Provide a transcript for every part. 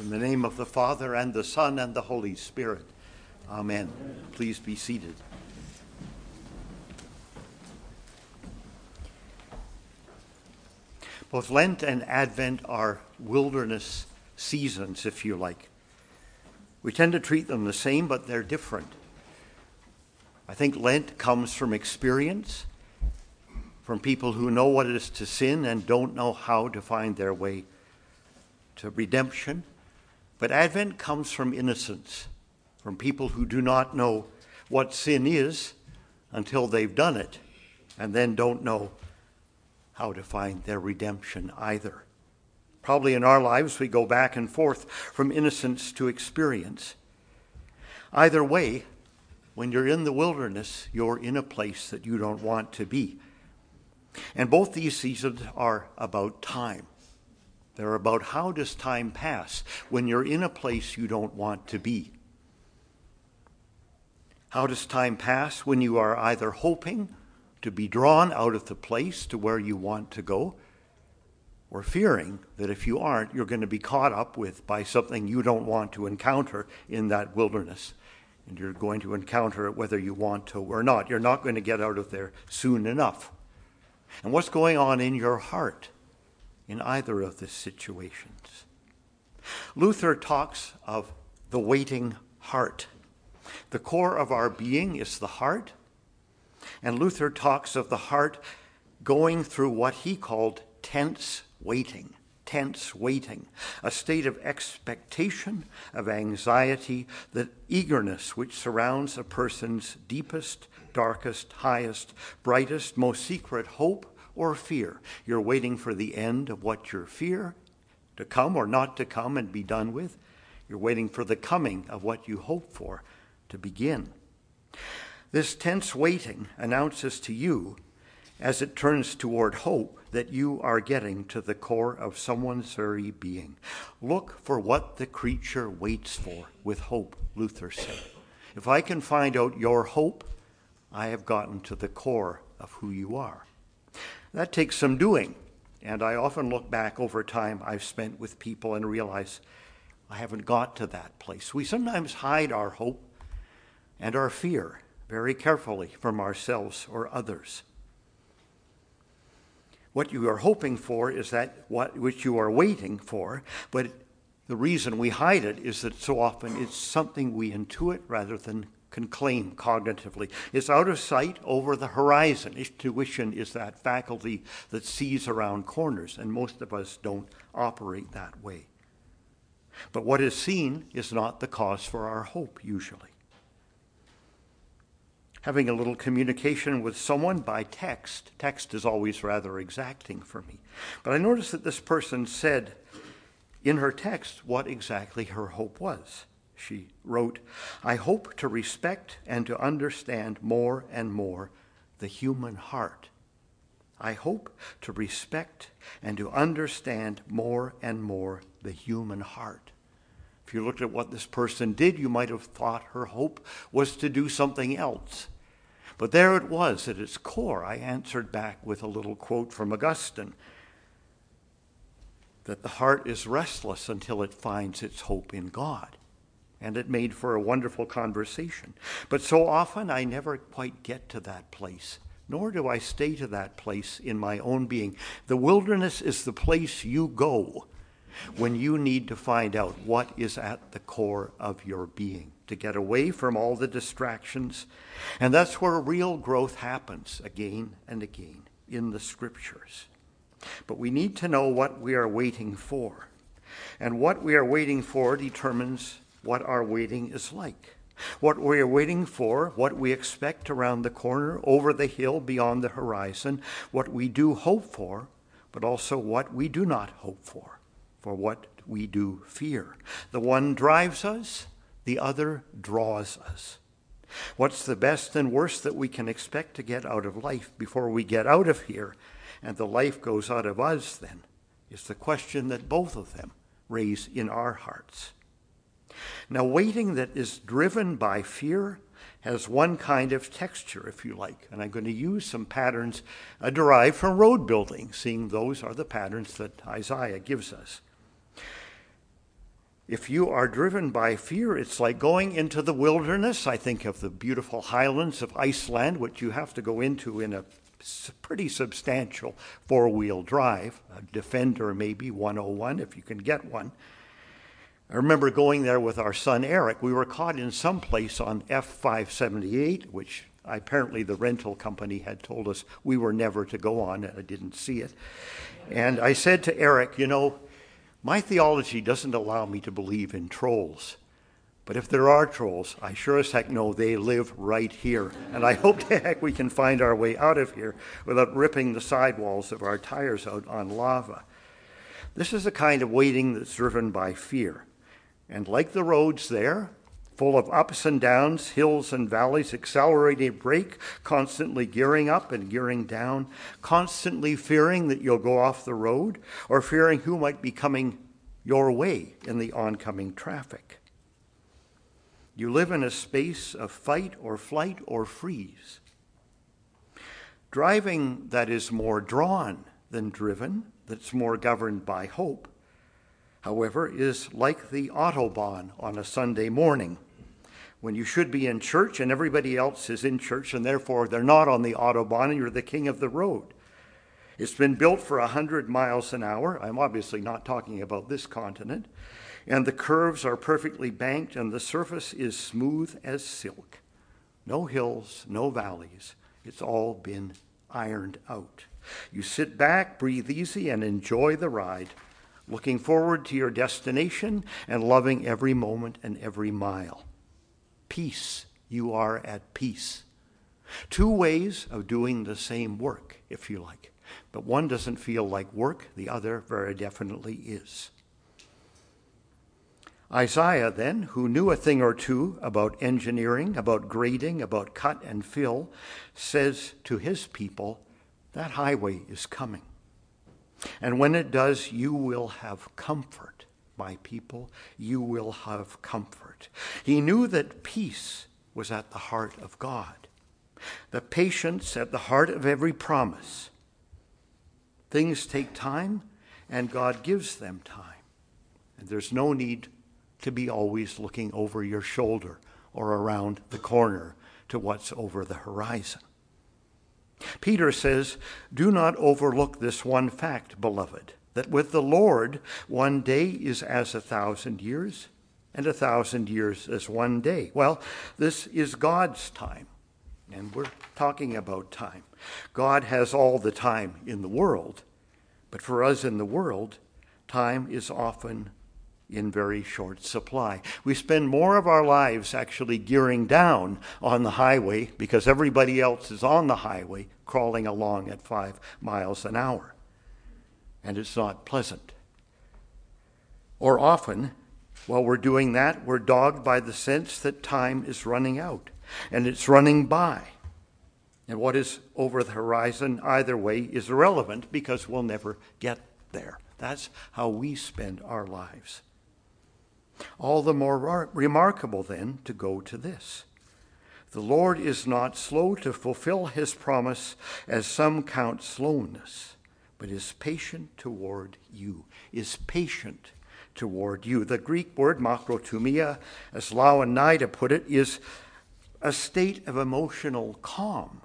In the name of the Father, and the Son, and the Holy Spirit. Amen. Please be seated. Both Lent and Advent are wilderness seasons, if you like. We tend to treat them the same, but they're different. I think Lent comes from experience, from people who know what it is to sin and don't know how to find their way to redemption. But Advent comes from innocence, from people who do not know what sin is until they've done it, and then don't know how to find their redemption either. Probably in our lives, we go back and forth from innocence to experience. Either way, when you're in the wilderness, you're in a place that you don't want to be. And both these seasons are about time. They're about how does time pass when you're in a place you don't want to be. How does time pass when you are either hoping to be drawn out of the place to where you want to go, or fearing that if you aren't, you're going to be caught up with by something you don't want to encounter in that wilderness. And you're going to encounter it whether you want to or not. You're not going to get out of there soon enough. And what's going on in your heart in either of these situations? Luther talks of the waiting heart. The core of our being is the heart. And Luther talks of the heart going through what he called tense waiting, tense waiting, a state of expectation, of anxiety, the eagerness which surrounds a person's deepest, darkest, highest, brightest, most secret hope or fear. You're waiting for the end of what you fear to come or not to come and be done with. You're waiting for the coming of what you hope for to begin. This tense waiting announces to you, as it turns toward hope, that you are getting to the core of someone's very being. Look for what the creature waits for with hope, Luther said. If I can find out your hope, I have gotten to the core of who you are. That takes some doing, and I often look back over time I've spent with people and realize I haven't got to that place. We sometimes hide our hope and our fear very carefully from ourselves or others. What you are hoping for is that what which you are waiting for, but the reason we hide it is that so often it's something we intuit rather than can claim cognitively. It's out of sight over the horizon. Intuition is that faculty that sees around corners, and most of us don't operate that way. But what is seen is not the cause for our hope, usually having a little communication with someone by text. Text is always rather exacting for me. But I noticed that this person said in her text what exactly her hope was. She wrote, I hope to respect and to understand more and more the human heart. I hope to respect and to understand more and more the human heart. If you looked at what this person did, you might have thought her hope was to do something else. But there it was at its core. I answered back with a little quote from Augustine that the heart is restless until it finds its hope in God. And it made for a wonderful conversation. But so often I never quite get to that place, nor do I stay to that place in my own being. The wilderness is the place you go when you need to find out what is at the core of your being, to get away from all the distractions. And that's where real growth happens again and again in the scriptures. But we need to know what we are waiting for. And what we are waiting for determines what our waiting is like. What we are waiting for, what we expect around the corner, over the hill, beyond the horizon, what we do hope for, but also what we do not hope for for what we do fear. The one drives us, the other draws us. What's the best and worst that we can expect to get out of life before we get out of here and the life goes out of us, then, is the question that both of them raise in our hearts. Now, waiting that is driven by fear has one kind of texture, if you like. And I'm going to use some patterns uh, derived from road building, seeing those are the patterns that Isaiah gives us. If you are driven by fear, it's like going into the wilderness. I think of the beautiful highlands of Iceland, which you have to go into in a pretty substantial four wheel drive, a Defender maybe 101 if you can get one. I remember going there with our son Eric. We were caught in some place on F578, which apparently the rental company had told us we were never to go on, and I didn't see it. And I said to Eric, You know, my theology doesn't allow me to believe in trolls. But if there are trolls, I sure as heck know they live right here. And I hope to heck we can find our way out of here without ripping the sidewalls of our tires out on lava. This is a kind of waiting that's driven by fear. And like the roads there, full of ups and downs, hills and valleys, accelerated brake, constantly gearing up and gearing down, constantly fearing that you'll go off the road or fearing who might be coming your way in the oncoming traffic. You live in a space of fight or flight or freeze. Driving that is more drawn than driven, that's more governed by hope, however, is like the Autobahn on a Sunday morning when you should be in church and everybody else is in church and therefore they're not on the Autobahn and you're the king of the road. It's been built for 100 miles an hour. I'm obviously not talking about this continent. And the curves are perfectly banked and the surface is smooth as silk. No hills, no valleys. It's all been ironed out. You sit back, breathe easy, and enjoy the ride, looking forward to your destination and loving every moment and every mile peace. You are at peace. Two ways of doing the same work, if you like. But one doesn't feel like work, the other very definitely is. Isaiah, then, who knew a thing or two about engineering, about grading, about cut and fill, says to his people, That highway is coming. And when it does, you will have comfort my people, you will have comfort. He knew that peace was at the heart of God, the patience at the heart of every promise. Things take time, and God gives them time. And there's no need to be always looking over your shoulder or around the corner to what's over the horizon. Peter says, Do not overlook this one fact, beloved that with the Lord, one day is as a thousand years, and a thousand years as one day. Well, this is God's time, and we're talking about time. God has all the time in the world, but for us in the world, time is often in very short supply. We spend more of our lives actually gearing down on the highway because everybody else is on the highway crawling along at five miles an hour and it's not pleasant. Or often, while we're doing that, we're dogged by the sense that time is running out and it's running by. And what is over the horizon, either way, is irrelevant because we'll never get there. That's how we spend our lives. All the more remarkable, then, to go to this. The Lord is not slow to fulfill his promise, as some count slowness but is patient toward you, is patient toward you. The Greek word makrothumia, as Louw and Nida put it, is a state of emotional calm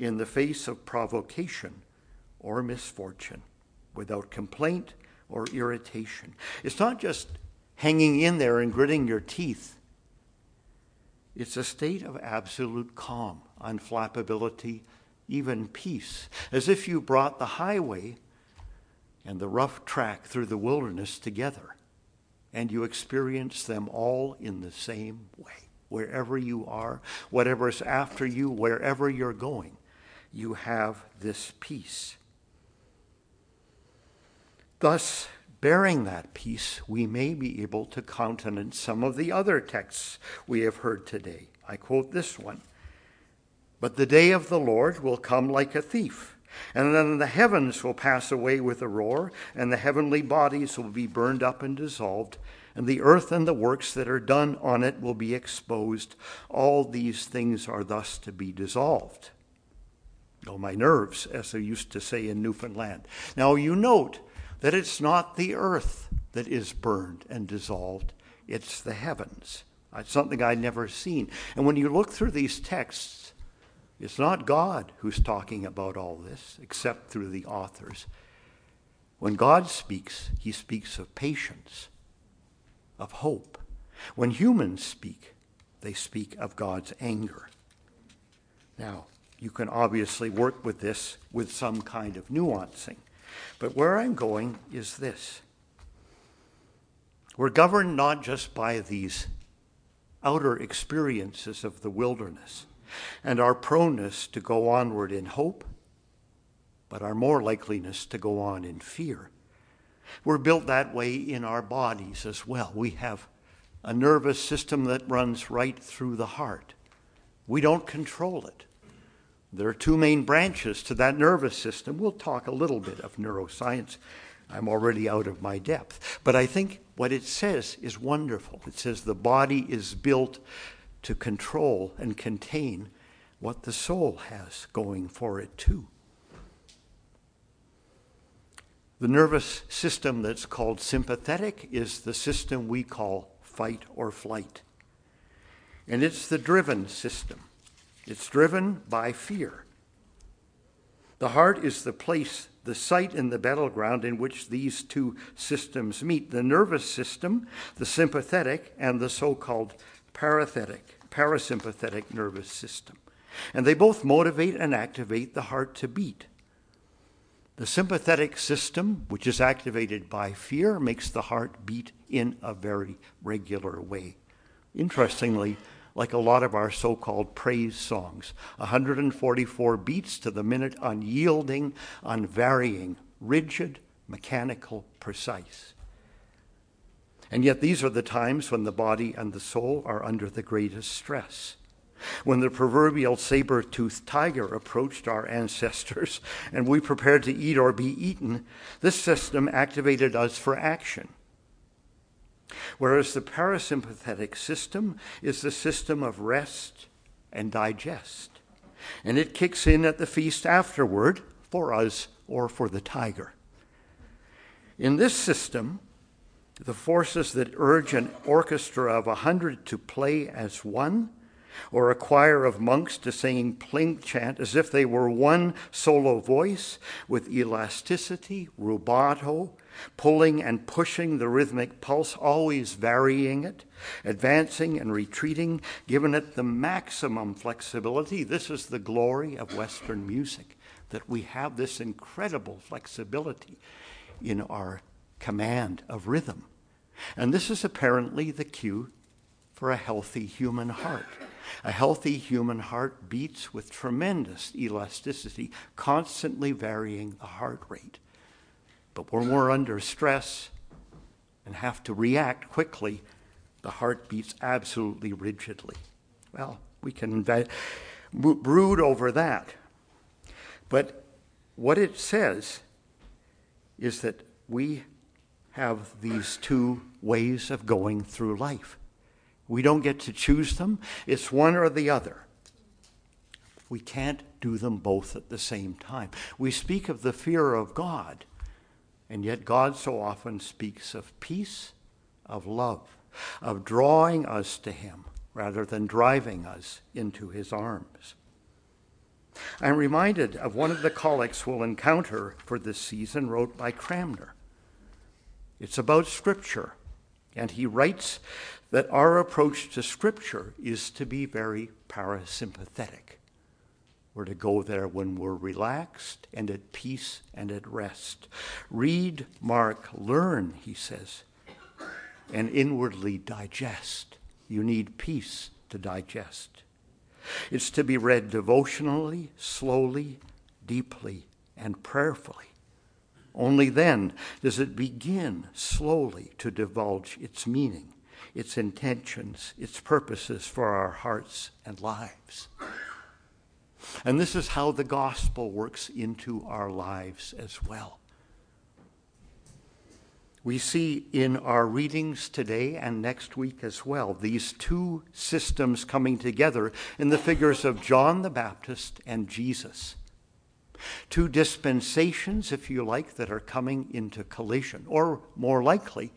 in the face of provocation or misfortune, without complaint or irritation. It's not just hanging in there and gritting your teeth. It's a state of absolute calm, unflappability, even peace, as if you brought the highway and the rough track through the wilderness together, and you experience them all in the same way. Wherever you are, whatever's after you, wherever you're going, you have this peace. Thus, bearing that peace, we may be able to countenance some of the other texts we have heard today. I quote this one but the day of the Lord will come like a thief. And then the heavens will pass away with a roar, and the heavenly bodies will be burned up and dissolved, and the earth and the works that are done on it will be exposed. All these things are thus to be dissolved. Oh, my nerves, as they used to say in Newfoundland. Now, you note that it's not the earth that is burned and dissolved, it's the heavens. It's something I'd never seen. And when you look through these texts, it's not God who's talking about all this, except through the authors. When God speaks, he speaks of patience, of hope. When humans speak, they speak of God's anger. Now, you can obviously work with this with some kind of nuancing. But where I'm going is this we're governed not just by these outer experiences of the wilderness and our proneness to go onward in hope, but our more likeliness to go on in fear. We're built that way in our bodies as well. We have a nervous system that runs right through the heart. We don't control it. There are two main branches to that nervous system. We'll talk a little bit of neuroscience. I'm already out of my depth. But I think what it says is wonderful. It says the body is built to control and contain what the soul has going for it, too. The nervous system that's called sympathetic is the system we call fight or flight. And it's the driven system. It's driven by fear. The heart is the place, the site in the battleground in which these two systems meet the nervous system, the sympathetic, and the so called parasympathetic, parasympathetic nervous system. And they both motivate and activate the heart to beat. The sympathetic system, which is activated by fear, makes the heart beat in a very regular way. Interestingly, like a lot of our so called praise songs 144 beats to the minute, unyielding, unvarying, rigid, mechanical, precise. And yet, these are the times when the body and the soul are under the greatest stress. When the proverbial saber toothed tiger approached our ancestors and we prepared to eat or be eaten, this system activated us for action. Whereas the parasympathetic system is the system of rest and digest. And it kicks in at the feast afterward for us or for the tiger. In this system, the forces that urge an orchestra of a hundred to play as one or a choir of monks to sing plain chant as if they were one solo voice with elasticity, rubato, pulling and pushing the rhythmic pulse, always varying it, advancing and retreating, giving it the maximum flexibility. This is the glory of Western music, that we have this incredible flexibility in our command of rhythm. And this is apparently the cue for a healthy human heart. A healthy human heart beats with tremendous elasticity, constantly varying the heart rate. But when we're under stress and have to react quickly, the heart beats absolutely rigidly. Well, we can brood over that. But what it says is that we have these two ways of going through life. We don't get to choose them, it's one or the other. We can't do them both at the same time. We speak of the fear of God, and yet God so often speaks of peace, of love, of drawing us to Him rather than driving us into His arms. I'm reminded of one of the collects we'll encounter for this season, wrote by Cranmer. It's about Scripture, and he writes that our approach to Scripture is to be very parasympathetic. We're to go there when we're relaxed and at peace and at rest. Read, mark, learn, he says, and inwardly digest. You need peace to digest. It's to be read devotionally, slowly, deeply, and prayerfully. Only then does it begin slowly to divulge its meaning its intentions, its purposes for our hearts and lives. And this is how the gospel works into our lives as well. We see in our readings today and next week as well these two systems coming together in the figures of John the Baptist and Jesus. Two dispensations, if you like, that are coming into collision, or more likely,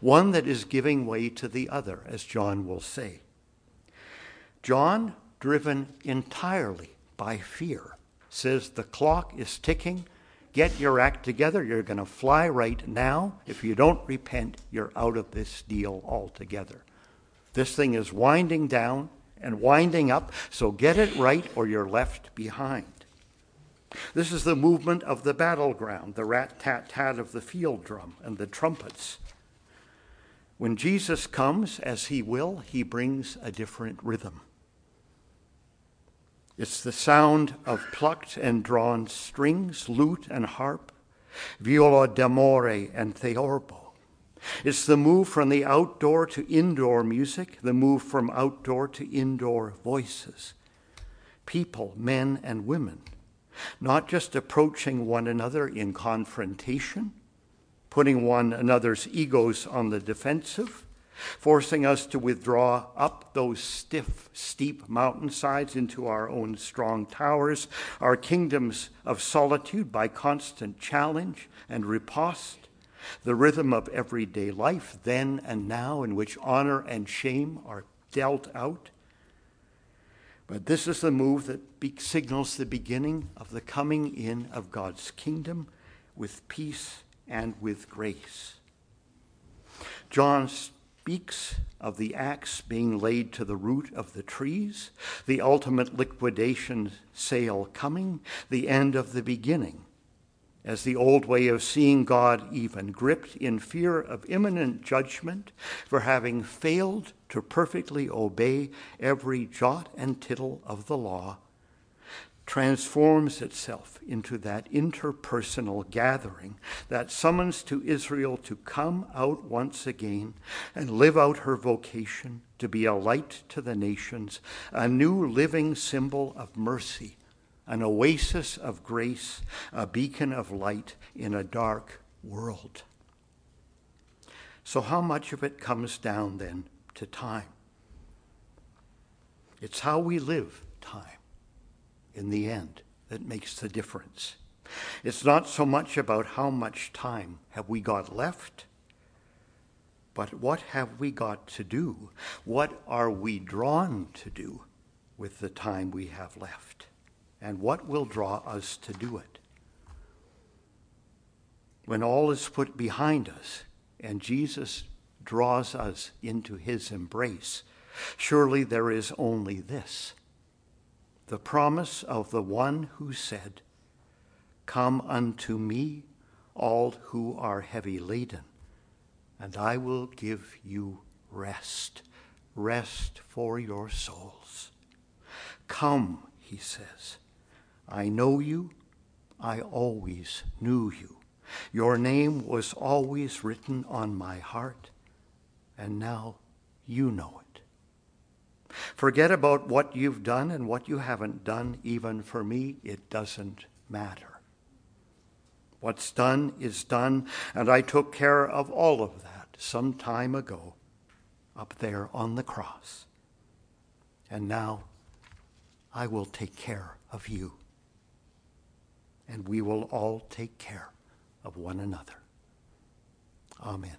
one that is giving way to the other, as John will say. John, driven entirely by fear, says the clock is ticking. Get your act together. You're going to fly right now. If you don't repent, you're out of this deal altogether. This thing is winding down and winding up, so get it right or you're left behind. This is the movement of the battleground, the rat tat tat of the field drum and the trumpets. When Jesus comes, as he will, he brings a different rhythm. It's the sound of plucked and drawn strings, lute and harp, viola d'amore and theorbo. It's the move from the outdoor to indoor music, the move from outdoor to indoor voices. People, men and women, not just approaching one another in confrontation, putting one another's egos on the defensive, forcing us to withdraw up those stiff, steep mountainsides into our own strong towers, our kingdoms of solitude by constant challenge and riposte, the rhythm of everyday life, then and now, in which honor and shame are dealt out. But this is the move that be- signals the beginning of the coming in of God's kingdom with peace and with grace. John speaks of the axe being laid to the root of the trees, the ultimate liquidation sale coming, the end of the beginning, as the old way of seeing God even gripped in fear of imminent judgment for having failed to perfectly obey every jot and tittle of the law transforms itself into that interpersonal gathering that summons to Israel to come out once again and live out her vocation to be a light to the nations, a new living symbol of mercy, an oasis of grace, a beacon of light in a dark world. So, how much of it comes down then to time? It's how we live time in the end that makes the difference. It's not so much about how much time have we got left, but what have we got to do? What are we drawn to do with the time we have left? And what will draw us to do it? When all is put behind us and Jesus draws us into his embrace, surely there is only this the promise of the one who said, Come unto me, all who are heavy laden, and I will give you rest, rest for your souls. Come, he says, I know you, I always knew you. Your name was always written on my heart, and now you know it. Forget about what you've done and what you haven't done. Even for me, it doesn't matter. What's done is done, and I took care of all of that some time ago up there on the cross. And now I will take care of you. And we will all take care of one another. Amen.